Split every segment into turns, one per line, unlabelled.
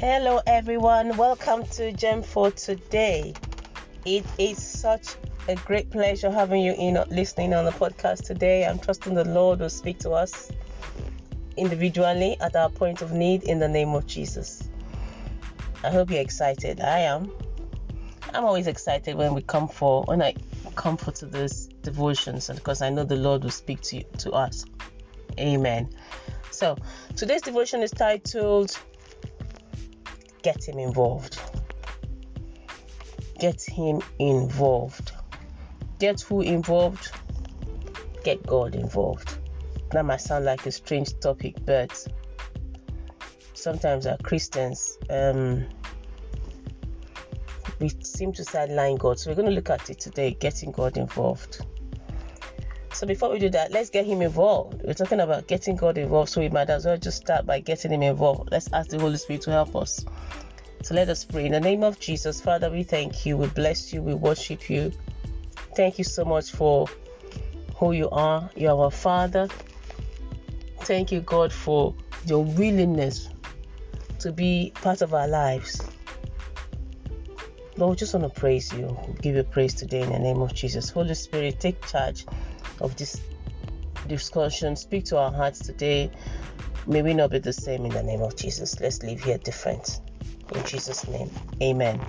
Hello, everyone. Welcome to Gem for today. It is such a great pleasure having you in listening on the podcast today. I'm trusting the Lord will speak to us individually at our point of need in the name of Jesus. I hope you're excited. I am. I'm always excited when we come for when I come for to this devotions because I know the Lord will speak to you, to us. Amen. So today's devotion is titled Get Him Involved. Get Him Involved. Get who involved? Get God involved. That might sound like a strange topic, but sometimes as Christians, um, we seem to sideline God. So we're going to look at it today, getting God involved. So before we do that, let's get him involved. We're talking about getting God involved, so we might as well just start by getting him involved. Let's ask the Holy Spirit to help us. So let us pray. In the name of Jesus, Father, we thank you, we bless you, we worship you. Thank you so much for who you are. You are our Father. Thank you, God, for your willingness to be part of our lives. Lord, we just want to praise you. give you praise today in the name of Jesus. Holy Spirit, take charge of this discussion. Speak to our hearts today. May we not be the same in the name of Jesus. Let's live here different. In Jesus' name, amen.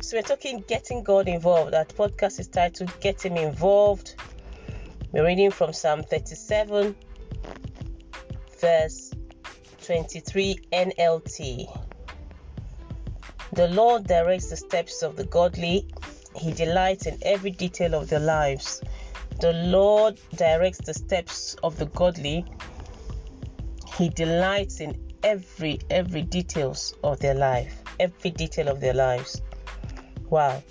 So, we're talking getting God involved. That podcast is titled Get Him Involved. We're reading from Psalm 37, verse 23 NLT. The Lord directs the steps of the godly he delights in every detail of their lives. The Lord directs the steps of the godly. He delights in every every details of their life, every detail of their lives. Wow.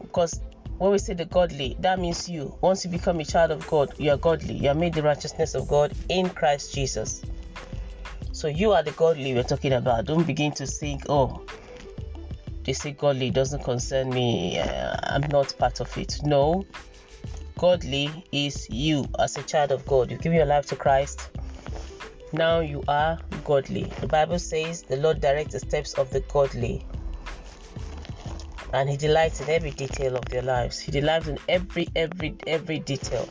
Because when we say the godly, that means you. Once you become a child of God, you are godly. You are made the righteousness of God in Christ Jesus. So you are the godly we're talking about. Don't begin to think, oh, they say godly doesn't concern me uh, i'm not part of it. No godly is you as a child of god. You give your life to christ now you are godly. The bible says the lord directs the steps of the godly and he delights in every detail of their lives. He delights in every every every detail.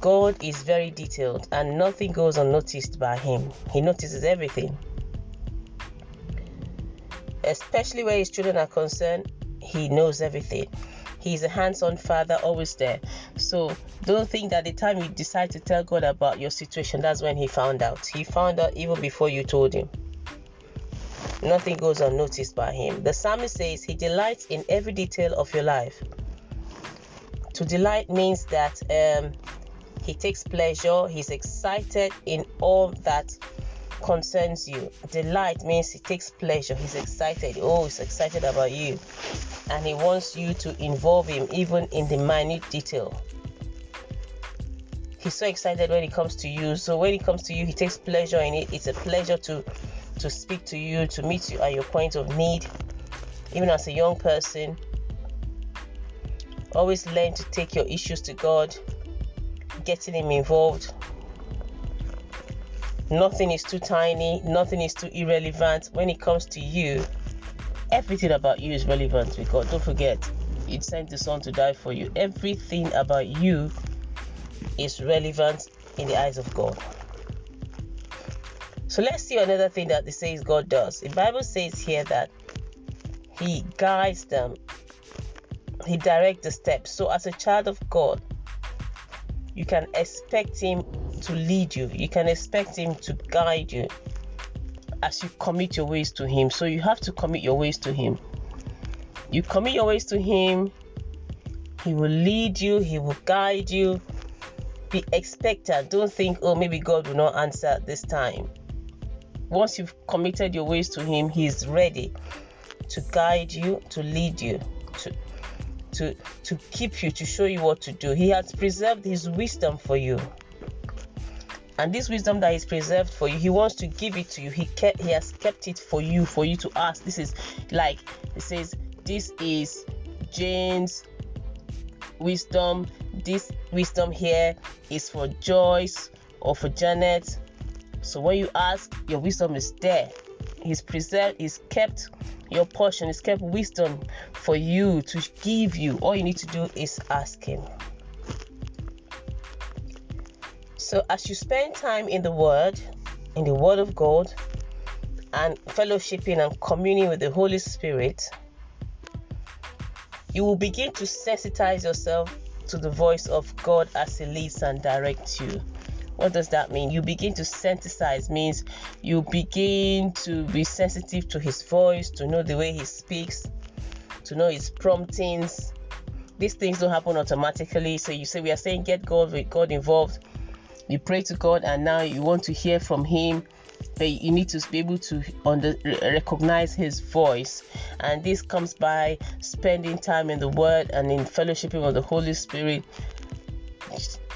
God is very detailed and nothing goes unnoticed by him. He notices everything especially where his children are concerned, he knows everything. He's a hands on father, always there. So don't think that the time you decide to tell God about your situation, that's when he found out. He found out even before you told him. Nothing goes unnoticed by him. The psalmist says he delights in every detail of your life. To delight means that um, he takes pleasure, he's excited in all that concerns you. Delight means he takes pleasure, he's excited. Oh, he's excited about you. And he wants you to involve him even in the minute detail. He's so excited when it comes to you. So when it comes to you, he takes pleasure in it. It's a pleasure to to speak to you, to meet you at your point of need. Even as a young person, always learn to take your issues to God, getting him involved Nothing is too tiny, nothing is too irrelevant. When it comes to you, everything about you is relevant with God. Don't forget, He sent the Son to die for you. Everything about you is relevant in the eyes of God. So let's see another thing that it says God does. The Bible says here that He guides them, He directs the steps. So as a child of God, you can expect Him to lead you. You can expect Him to guide you as you commit your ways to Him. So you have to commit your ways to Him. You commit your ways to Him, He will lead you, He will guide you. Be expectant. Don't think, oh, maybe God will not answer this time. Once you've committed your ways to Him, He's ready to guide you, to lead you, to to to keep you, to show you what to do. He has preserved His wisdom for you and this wisdom that is preserved for you he wants to give it to you he kept he has kept it for you for you to ask this is like it says this is jane's wisdom this wisdom here is for joyce or for janet So when you ask, your wisdom is there. He's preserved, he's kept your portion, he's kept wisdom for you to give you. All you need to do is ask him. So as you spend time in the word, in the word of God, and fellowshipping and communing with the Holy Spirit, you will begin to sensitize yourself to the voice of God as He leads and directs you. What does that mean? You begin to sensitize means you begin to be sensitive to His voice, to know the way He speaks, to know His promptings. These things don't happen automatically. So you say we are saying get God with God involved. You pray to God and now you want to hear from Him but you need to be able to under, recognize his voice. And this comes by spending time in the word and in fellowshipping with the holy spirit.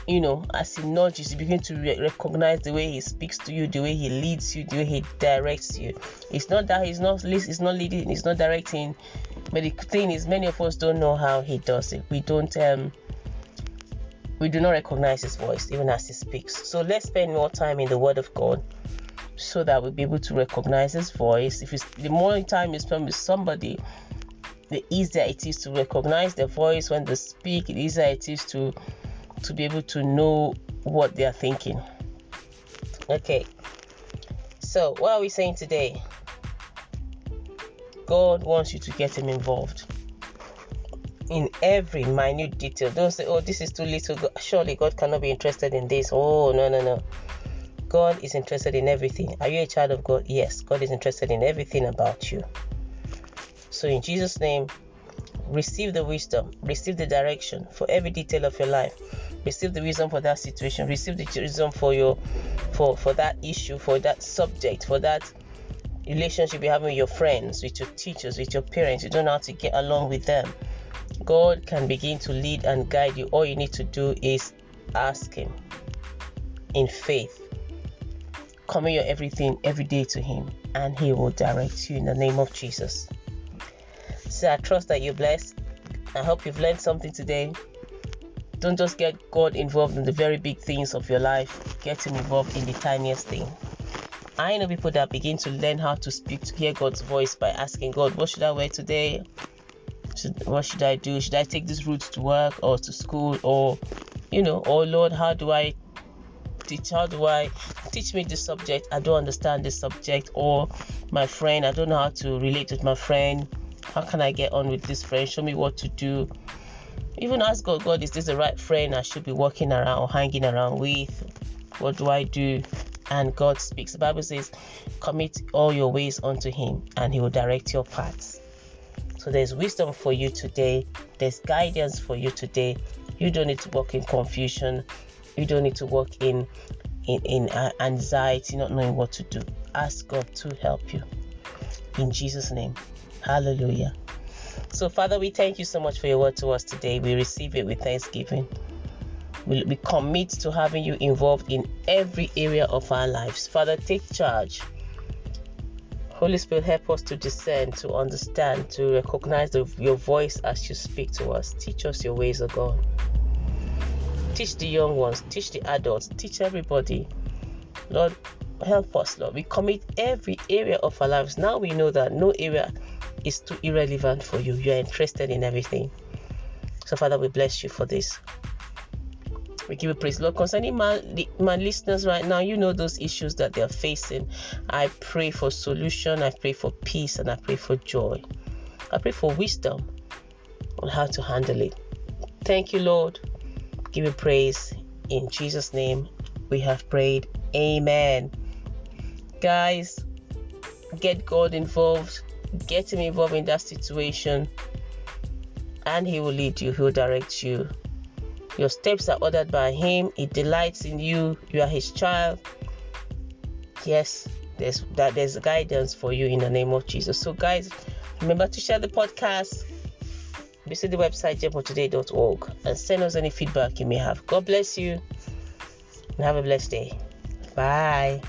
You know as he nudges you begin to re- recognize the way he speaks to you the way he leads you the way he directs you. It's not that he's not he's not leading he's not directing but the thing is many of us don't know how he does it. We don't um we do not recognize his voice even as he speaks so let's spend more time in the word of god so that we'll be able to recognize his voice. If it's the more time you spend with somebody, the easier it is to recognize the voice when they speak, the easier it is to to be able to know what they are thinking. Okay. So what are we saying today? God wants you to get him involved in every minute detail. Don't say, oh, this is too little. Surely God cannot be interested in this. Oh, no, no, no. God is interested in everything. Are you a child of God? Yes, God is interested in everything about you. So, in Jesus' name, receive the wisdom, receive the direction for every detail of your life. Receive the wisdom for that situation. Receive the wisdom for your for for that issue, for that subject, for that relationship you have with your friends, with your teachers, with your parents. You don't know how to get along with them. God can begin to lead and guide you. All you need to do is ask Him in faith commit your everything every day to Him, and He will direct you in the name of Jesus. So I trust that you're blessed. I hope you've learned something today. Don't just get God involved in the very big things of your life, get Him involved in the tiniest thing. I know people that begin to learn how to speak to hear God's voice by asking God, What should I wear today? Should, what should I do? Should I take this route to work or to school? Or, you know, oh Lord, how do I teach? How do I teach me this subject? I don't understand this subject. Or my friend, I don't know how to relate with my friend. How can I get on with this friend? Show me what to do. Even ask God, God, is this the right friend I should be walking around or hanging around with? What do I do? And God speaks. The Bible says, commit all your ways unto Him, and He will direct your paths. So there's wisdom for you today. There's guidance for you today. You don't need to walk in confusion. You don't need to walk in in, in uh, anxiety, not knowing what to do. Ask God to help you. In Jesus' name. Hallelujah. So, Father, we thank you so much for your word to us today. We receive it with thanksgiving. We, we commit to having you involved in every area of our lives. Father, take charge. Holy Spirit, help us to discern, to understand, to recognize the, your voice as you speak to us. Teach us your ways, O God. Teach the young ones, teach the adults, teach everybody. Lord, help us, Lord. We commit every area of our lives. Now we know that no area is too irrelevant for you. You are interested in everything. So, Father, we bless you for this. We give you praise, Lord. Concerning my, my listeners right now, you know those issues that they are facing. I pray for solution, I pray for peace, and I pray for joy. I pray for wisdom on how to handle it. Thank you, Lord give you praise. In Jesus' name, we have prayed. Amen. Guys, get God involved, get Him involved in that situation, and He will lead you, He will direct you. Your steps are ordered by Him, He delights in you, you are His child. Yes, there's that there's guidance for you in the name of Jesus. So, guys, remember to share the podcast visit the website gemfortoday.org and send us any feedback you may have. God bless you and have a blessed day. Bye.